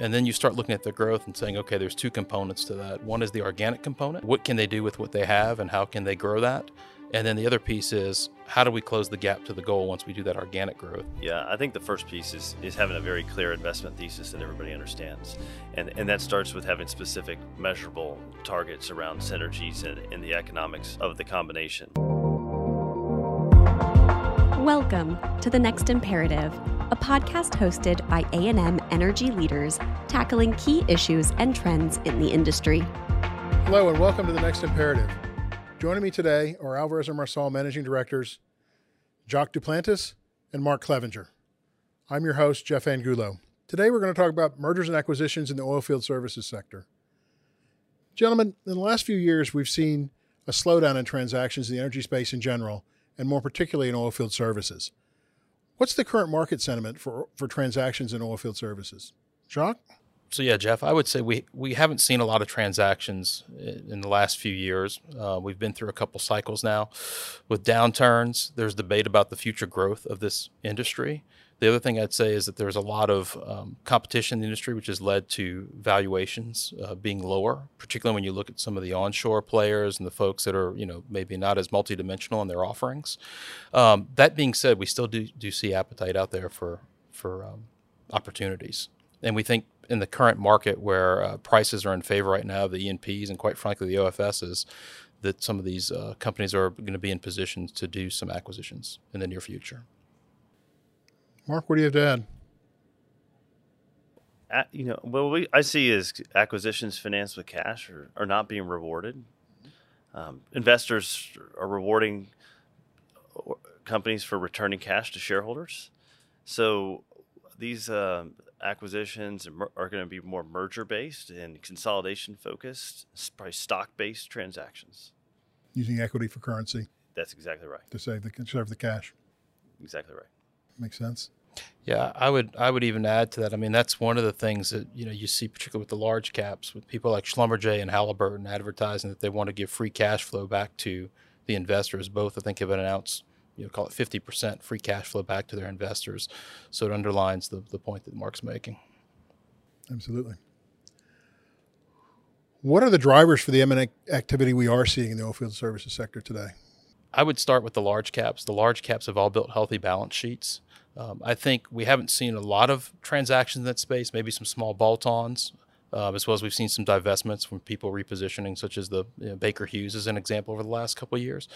And then you start looking at the growth and saying, okay, there's two components to that. One is the organic component. What can they do with what they have and how can they grow that? And then the other piece is how do we close the gap to the goal once we do that organic growth? Yeah, I think the first piece is, is having a very clear investment thesis that everybody understands. And, and that starts with having specific measurable targets around synergies and, and the economics of the combination. Welcome to The Next Imperative, a podcast hosted by A&M energy leaders tackling key issues and trends in the industry. Hello and welcome to The Next Imperative. Joining me today are Alvarez and Marsal Managing Directors Jacques Duplantis and Mark Clevenger. I'm your host, Geoff Angulo. Today we're going to talk about mergers and acquisitions in the oilfield services sector. Gentlemen, in the last few years, we've seen a slowdown in transactions in the energy space in general, and more particularly in oilfield services. What's the current market sentiment for, for transactions in oilfield services? Jacques? So yeah, Geoff, I would say we we haven't seen a lot of transactions in the last few years. Uh, we've been through a couple cycles now with downturns. There's debate about the future growth of this industry. The other thing I'd say is that there's a lot of um, competition in the industry, which has led to valuations uh, being lower, particularly when you look at some of the onshore players and the folks that are, you know, maybe not as multidimensional in their offerings. Um, that being said, we still do, do see appetite out there for for um, opportunities, and we think in the current market where uh, prices are in favor right now, of the E&Ps quite frankly the OFSs, that some of these uh, companies are going to be in position to do some acquisitions in the near future. Mark, what do you have to add? Uh, you know, well, we, I see is acquisitions financed with cash are, are not being rewarded. Um, investors are rewarding companies for returning cash to shareholders. So these uh, acquisitions are going to be more merger based and consolidation focused, probably stock based transactions. Using equity for currency. That's exactly right. To save the conserve the cash. Exactly right. Makes sense. Yeah, I would I would even add to that. I mean, that's one of the things that you know you see, particularly with the large caps, with people like Schlumberger and Halliburton advertising that they want to give free cash flow back to the investors. Both, I think, have announced you know call it fifty percent free cash flow back to their investors. So it underlines the the point that Mark's making. Absolutely. What are the drivers for the M&A activity we are seeing in the oilfield services sector today? I would start with the large caps. The large caps have all built healthy balance sheets. Um, I think we haven't seen a lot of transactions in that space, maybe some small bolt ons, uh, as well as we've seen some divestments from people repositioning, such as the you know, Baker Hughes as an example over the last couple of years.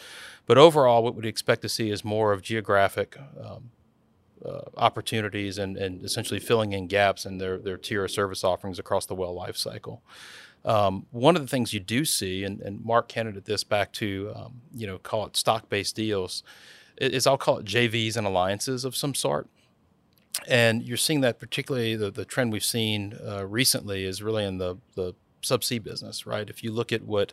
But overall, what we'd expect to see is more of geographic um, uh, opportunities and, and essentially filling in gaps in their, their tier of service offerings across the well life cycle. Um, one of the things you do see, and, and Mark hinted this back to, um, you know, call it stock based deals, is I'll call it JVs and alliances of some sort. And you're seeing that particularly the, the trend we've seen uh, recently is really in the, the subsea business, right? If you look at what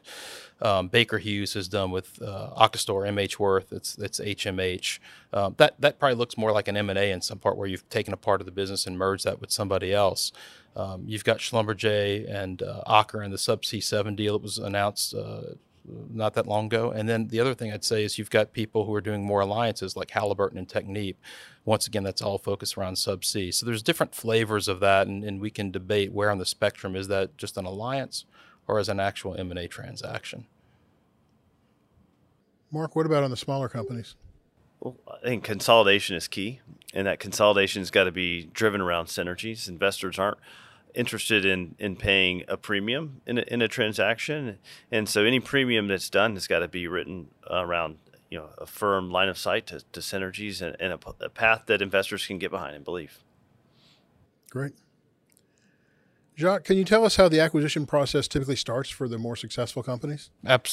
um, Baker Hughes has done with uh, MHWirth, it's it's HMH. Um, that that probably looks more like an M and A in some part, where you've taken a part of the business and merged that with somebody else. Um, you've got Schlumberger and uh, Aker in the Subsea Seven deal that was announced uh, not that long ago. And then the other thing I'd say is you've got people who are doing more alliances like Halliburton and Technip. Once again, that's all focused around subsea. So there's different flavors of that, and, and we can debate where on the spectrum is that just an alliance or as an actual M&A transaction. Mark, what about on the smaller companies? Well, I think consolidation is key, and that consolidation has got to be driven around synergies. Investors aren't interested in in paying a premium in a, in a transaction, and so any premium that's done has got to be written around you know a firm line of sight to, to synergies and, and a, a, path that investors can get behind and believe. Great. Jacques, can you tell us how the acquisition process typically starts for the more successful companies?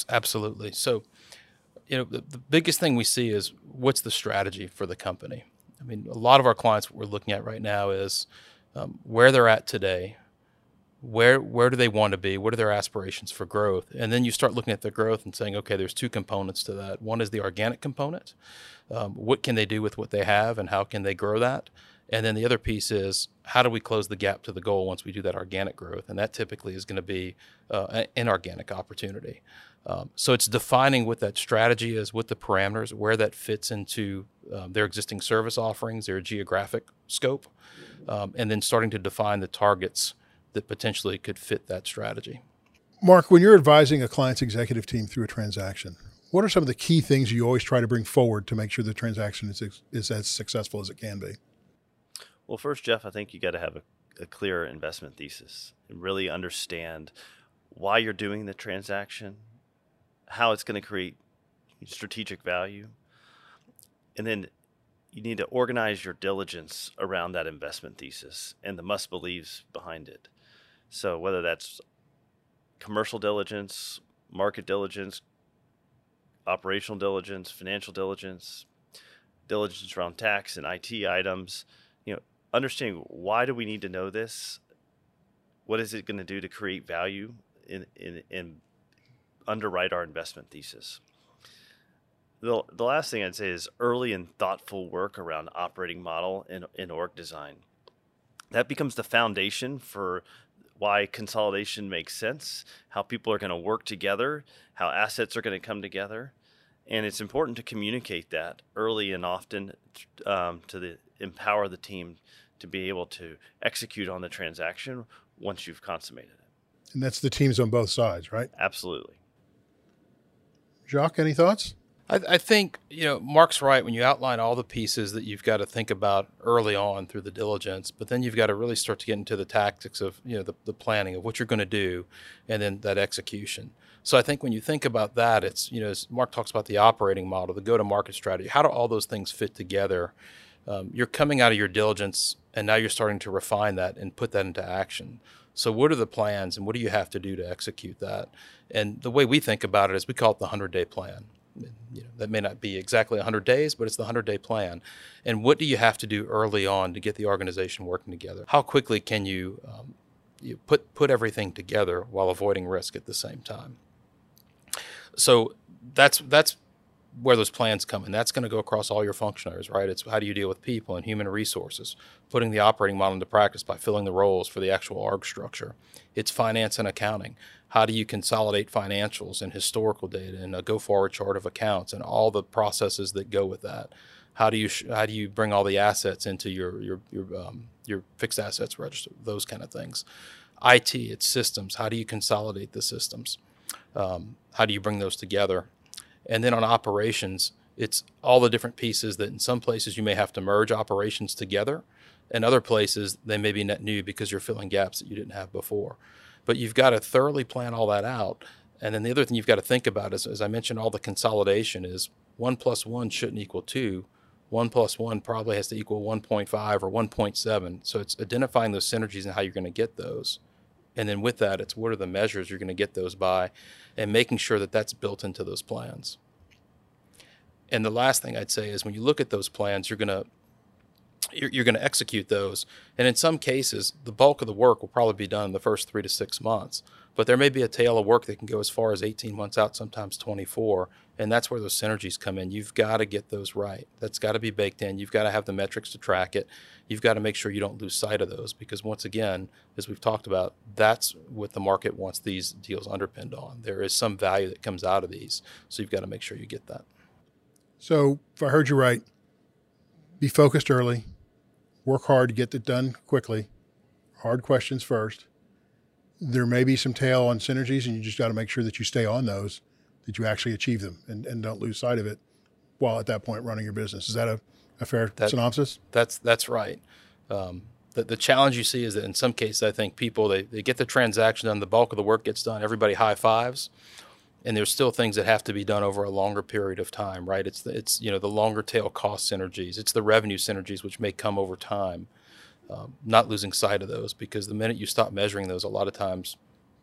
absolutely. So, you know, the, the biggest thing we see is what's the strategy for the company. I mean, a lot of our clients, what we're looking at right now is um, where they're at today, where where do they want to be? What are their aspirations for growth? And then you start looking at the growth and saying, okay, there's two components to that. One is the organic component. Um, what can they do with what they have, and how can they grow that? And then the other piece is how do we close the gap to the goal once we do that organic growth? And that typically is going to be uh, an inorganic opportunity. Um, so it's defining what that strategy is, what the parameters, where that fits into um, their existing service offerings, their geographic scope, um, and then starting to define the targets that potentially could fit that strategy. Mark, when you're advising a client's executive team through a transaction, what are some of the key things you always try to bring forward to make sure the transaction is, is as successful as it can be? Well, first, Geoff, I think you got to have a, a clear investment thesis and really understand why you're doing the transaction, how it's going to create strategic value, and then you need to organize your diligence around that investment thesis and the must believes behind it. So, whether that's commercial diligence, market diligence, operational diligence, financial diligence, diligence around tax and IT items, you know, understanding why do we need to know this? What is it going to do to create value in, in, in underwrite our investment thesis? The, the last thing I'd say is early and thoughtful work around operating model and, and org design. That becomes the foundation for why consolidation makes sense, how people are going to work together, how assets are going to come together. And it's important to communicate that early and often um, to the, empower the team to be able to execute on the transaction once you've consummated it. And that's the teams on both sides, right? Absolutely. Jacques, any thoughts? I, I, think you know Mark's right when you outline all the pieces that you've got to think about early on through the diligence, but then you've got to really start to get into the tactics of you know the, the planning of what you're going to do, and then that execution. So I think when you think about that, it's you know Mark talks about the operating model, the go-to-market strategy. How do all those things fit together? Um, you're coming out of your diligence, and now you're starting to refine that and put that into action. So what are the plans, and what do you have to do to execute that? And the way we think about it is we call it the 100-day plan you know, that may not be exactly 100 days, but it's the 100 day plan. And what do you have to do early on to get the organization working together? How quickly can you, um, you put, put everything together while avoiding risk at the same time? So that's, that's where those plans come in. That's going to go across all your functionaries, right? It's how do you deal with people and human resources, putting the operating model into practice by filling the roles for the actual org structure. It's finance and accounting how do you consolidate financials and historical data and a go forward chart of accounts and all the processes that go with that how do you how do you bring all the assets into your your your, um, your fixed assets register those kind of things IT it's systems how do you consolidate the systems um, how do you bring those together and then on operations it's all the different pieces that in some places you may have to merge operations together in other places they may be net new because you're filling gaps that you didn't have before but you've got to thoroughly plan all that out. And then the other thing you've got to think about is, as I mentioned, all the consolidation is one plus one shouldn't equal two. One plus one probably has to equal 1.5 or 1.7. So it's identifying those synergies and how you're going to get those. And then with that, it's what are the measures you're going to get those by and making sure that that's built into those plans. And the last thing I'd say is when you look at those plans, you're going to you're, you're going to execute those. And in some cases, the bulk of the work will probably be done in the first three to six months. But there may be a tail of work that can go as far as 18 months out, sometimes 24. And that's where those synergies come in. You've got to get those right. That's got to be baked in. You've got to have the metrics to track it. You've got to make sure you don't lose sight of those because, once again, as we've talked about, that's what the market wants these deals underpinned on. There is some value that comes out of these. So you've got to make sure you get that. So, if I heard you right, be focused early, work hard to get it done quickly. Hard questions first. There may be some tail on synergies, and you just got to make sure that you stay on those, that you actually achieve them, and, and don't lose sight of it while at that point running your business. Is that a, a fair that, synopsis? That's that's right. Um, the, the challenge you see is that in some cases, I think people they, they get the transaction done, the bulk of the work gets done, everybody high fives, and there's still things that have to be done over a longer period of time, right? It's the, it's you know the longer tail cost synergies, it's the revenue synergies which may come over time. Um, not losing sight of those because the minute you stop measuring those, a lot of times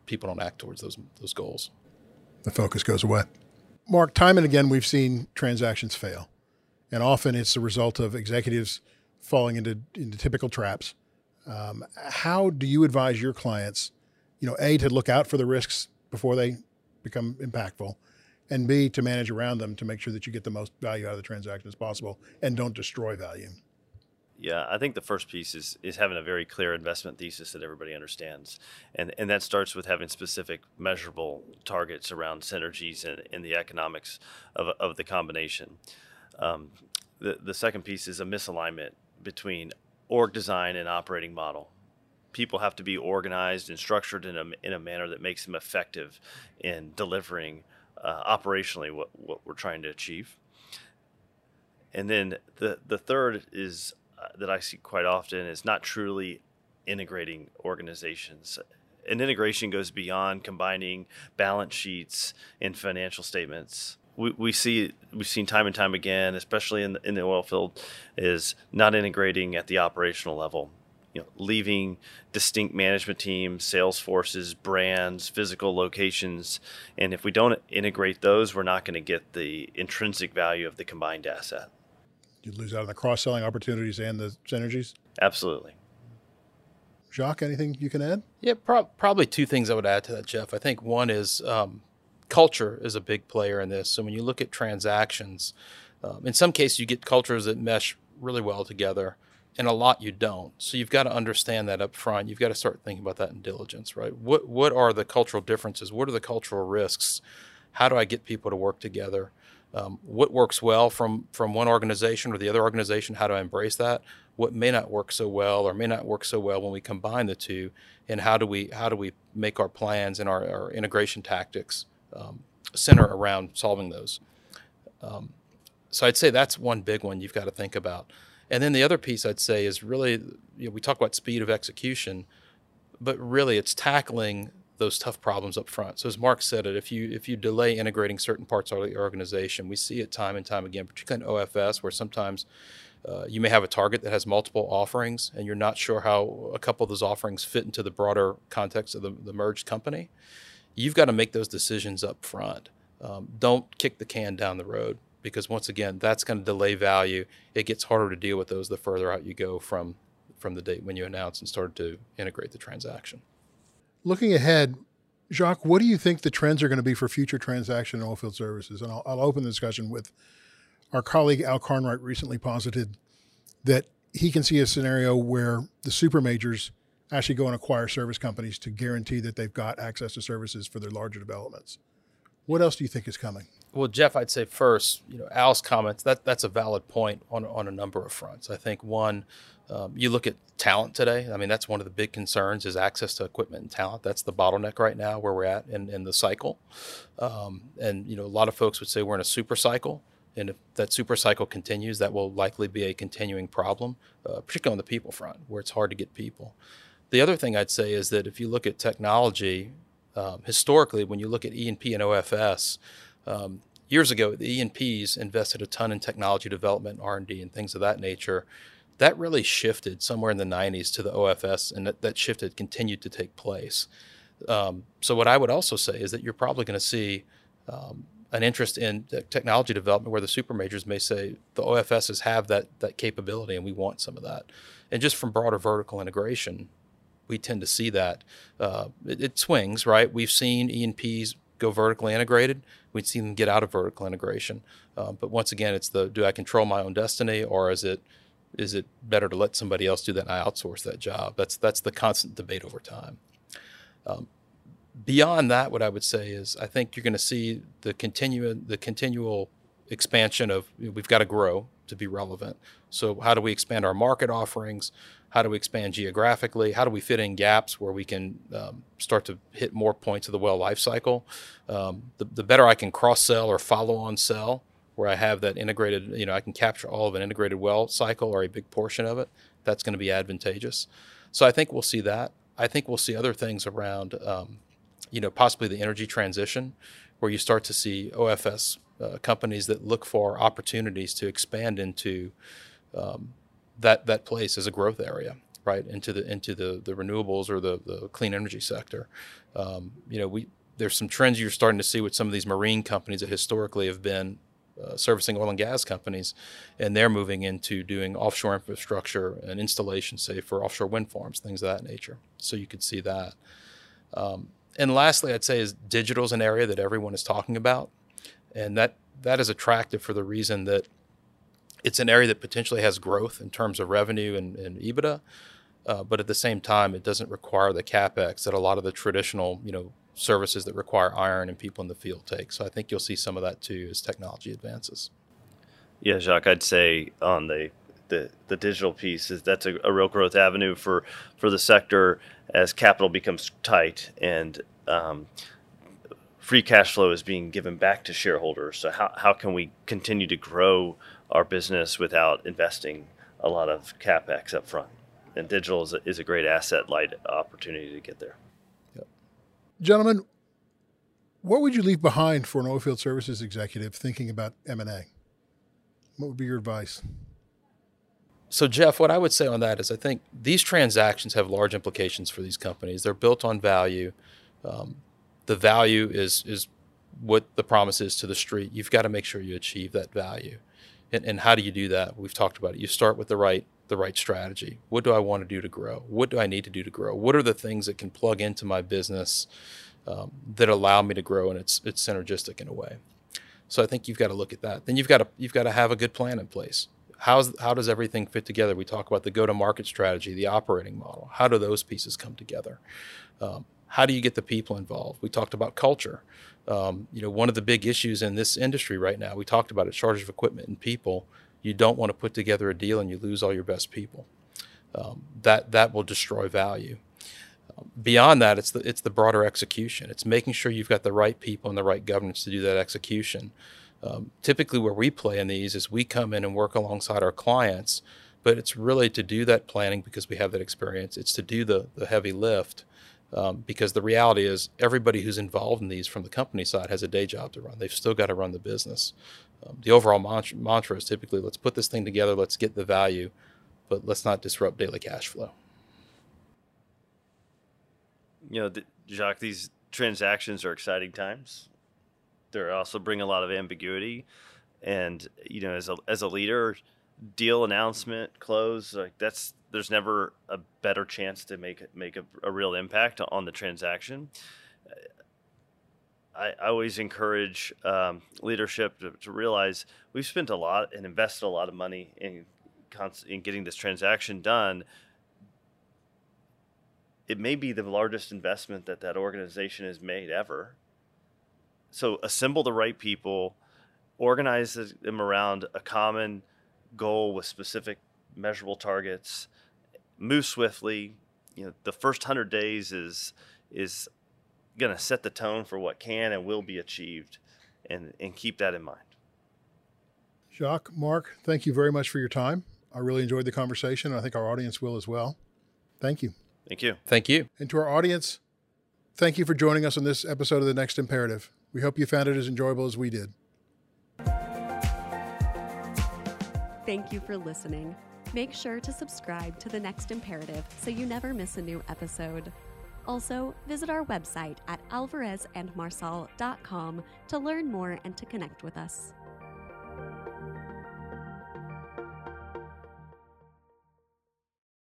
people don't act towards those those goals. The focus goes away. Mark, time and again we've seen transactions fail, and often it's the result of executives falling into into typical traps. Um, how do you advise your clients, you know, a to look out for the risks before they become impactful, and B, to manage around them to make sure that you get the most value out of the transaction as possible and don't destroy value. Yeah, I think the first piece is is having a very clear investment thesis that everybody understands, and and that starts with having specific, measurable targets around synergies and, and the economics of of the combination. Um, the the second piece is a misalignment between org design and operating model. People have to be organized and structured in a, in a manner that makes them effective in delivering uh, operationally what, what we're trying to achieve. And then the, the third is uh, that I see quite often is not truly integrating organizations. And integration goes beyond combining balance sheets and financial statements. We, we see we've seen time and time again, especially in the, in the oil field, is not integrating at the operational level. You know, leaving distinct management teams, sales forces, brands, physical locations, and if we don't integrate those, we're not going to get the intrinsic value of the combined asset. You lose out on the cross selling opportunities and the synergies. Absolutely. Jacques, anything you can add? Yeah, pro- probably two things I would add to that, Geoff. I think one is um, culture is a big player in this. So when you look at transactions, um, in some cases you get cultures that mesh really well together. In a lot you don't. So you've got to understand that up front. You've got to start thinking about that in diligence, right? What what are the cultural differences? What are the cultural risks? How do I get people to work together? Um, what works well from from one organization or the other organization? How do I embrace that? What may not work so well or may not work so well when we combine the two, and how do we how do we make our plans and our, our integration tactics um, center around solving those? Um, so I'd say that's one big one you've got to think about. And then the other piece I'd say is really, you know, we talk about speed of execution, but really it's tackling those tough problems up front. So as Mark said it, if you if you delay integrating certain parts of the organization, we see it time and time again, particularly in OFS, where sometimes uh, you may have a target that has multiple offerings, and you're not sure how a couple of those offerings fit into the broader context of the, the merged company. You've got to make those decisions up front. Um, don't kick the can down the road because once again, that's going to delay value. It gets harder to deal with those the further out you go from from the date when you announce and start to integrate the transaction. Looking ahead, Jacques, what do you think the trends are going to be for future transaction in oilfield services? And I'll, I'll open the discussion with our colleague Al Carnwright recently posited that he can see a scenario where the super majors actually go and acquire service companies to guarantee that they've got access to services for their larger developments. What else do you think is coming? Well, Geoff, I'd say first, you know, Al's comments that that's a valid point on on a number of fronts. I think one, um, you look at talent today. I mean, that's one of the big concerns is access to equipment and talent. That's the bottleneck right now where we're at in, in the cycle. Um, and you know, a lot of folks would say we're in a super cycle. And if that super cycle continues, that will likely be a continuing problem, uh, particularly on the people front, where it's hard to get people. The other thing I'd say is that if you look at technology, um, historically, when you look at E&P and OFS, um, years ago, the E&Ps invested a ton in technology development, R&D, and things of that nature. That really shifted somewhere in the 90s to the OFS, and that, that shifted continued to take place. Um, so what I would also say is that you're probably going to see um, an interest in technology development where the super majors may say the OFSs have that that capability and we want some of that. And just from broader vertical integration, we tend to see that uh, it, it, swings, right? We've seen E&Ps go vertically integrated. We've seen them get out of vertical integration. Uh, but once again, it's the do I control my own destiny or is it is it better to let somebody else do that and I outsource that job? That's that's the constant debate over time. Um, beyond that, what I would say is I think you're going to see the continue the continual expansion of we've got to grow to be relevant. So how do we expand our market offerings? How do we expand geographically? How do we fit in gaps where we can um, start to hit more points of the well life cycle? Um, the, the better I can cross sell or follow on sell, where I have that integrated, you know, I can capture all of an integrated well cycle or a big portion of it. That's going to be advantageous. So I think we'll see that. I think we'll see other things around, um, you know, possibly the energy transition, where you start to see OFS uh, companies that look for opportunities to expand into um, that that place as a growth area, right into the into the the renewables or the the clean energy sector. Um, you know, we there's some trends you're starting to see with some of these marine companies that historically have been uh, servicing oil and gas companies, and they're moving into doing offshore infrastructure and installation, say for offshore wind farms, things of that nature. So you could see that. Um, and lastly, I'd say is digital is an area that everyone is talking about, and that that is attractive for the reason that it's an area that potentially has growth in terms of revenue and, and EBITDA, uh, but at the same time, it doesn't require the capex that a lot of the traditional, you know, services that require iron and people in the field take. So I think you'll see some of that too as technology advances. Yeah, Jacques, I'd say on the the the digital piece is that's a, a real growth avenue for for the sector as capital becomes tight and um, free cash flow is being given back to shareholders. So how how can we continue to grow our business without investing a lot of capex up front? And digital is a, is a great asset light opportunity to get there. Yep. Gentlemen, what would you leave behind for an oilfield services executive thinking about M&A? What would be your advice? So, Geoff, what I would say on that is I think these transactions have large implications for these companies. They're built on value. Um, the value is is what the promise is to the street. You've got to make sure you achieve that value. And, and how do you do that? We've talked about it. You start with the right the right strategy. What do I want to do to grow? What do I need to do to grow? What are the things that can plug into my business um, that allow me to grow and it's it's synergistic in a way? So I think you've got to look at that. Then you've got to you've got to have a good plan in place. How's how does everything fit together? We talk about the go-to-market strategy, the operating model. How do those pieces come together? Um, how do you get the people involved? We talked about culture. Um, you know, one of the big issues in this industry right now, we talked about it, charge of equipment and people. You don't want to put together a deal and you lose all your best people. Um, that that will destroy value. Beyond that, it's the it's the broader execution. It's making sure you've got the right people and the right governance to do that execution. Um, typically, where we play in these is we come in and work alongside our clients, but it's really to do that planning because we have that experience. It's to do the the heavy lift. Um, because the reality is everybody who's involved in these from the company side has a day job to run. They've still got to run the business. Um, the overall mantra, mantra is typically let's put this thing together, let's get the value, but let's not disrupt daily cash flow. You know, Jacques, these transactions are exciting times. They also bring a lot of ambiguity, and you know, as a as a leader, deal announcement, close, like that's there's never a better chance to make make a, a real impact on the transaction. I, I always encourage um, leadership to, to, realize we've spent a lot and invested a lot of money in in getting this transaction done. It may be the largest investment that that organization has made ever. So assemble the right people, organize them around a common goal with specific measurable targets, move swiftly. You know, the first hundred days is is going to set the tone for what can and will be achieved, and and keep that in mind. Jacques, Mark, thank you very much for your time. I really enjoyed the conversation. I think our audience will as well. Thank you. Thank you. Thank you. And to our audience, thank you for joining us on this episode of The Next Imperative. We hope you found it as enjoyable as we did. Thank you for listening. Make sure to subscribe to The Next Imperative so you never miss a new episode. Also, visit our website at alvarezandmarsal.com to learn more and to connect with us.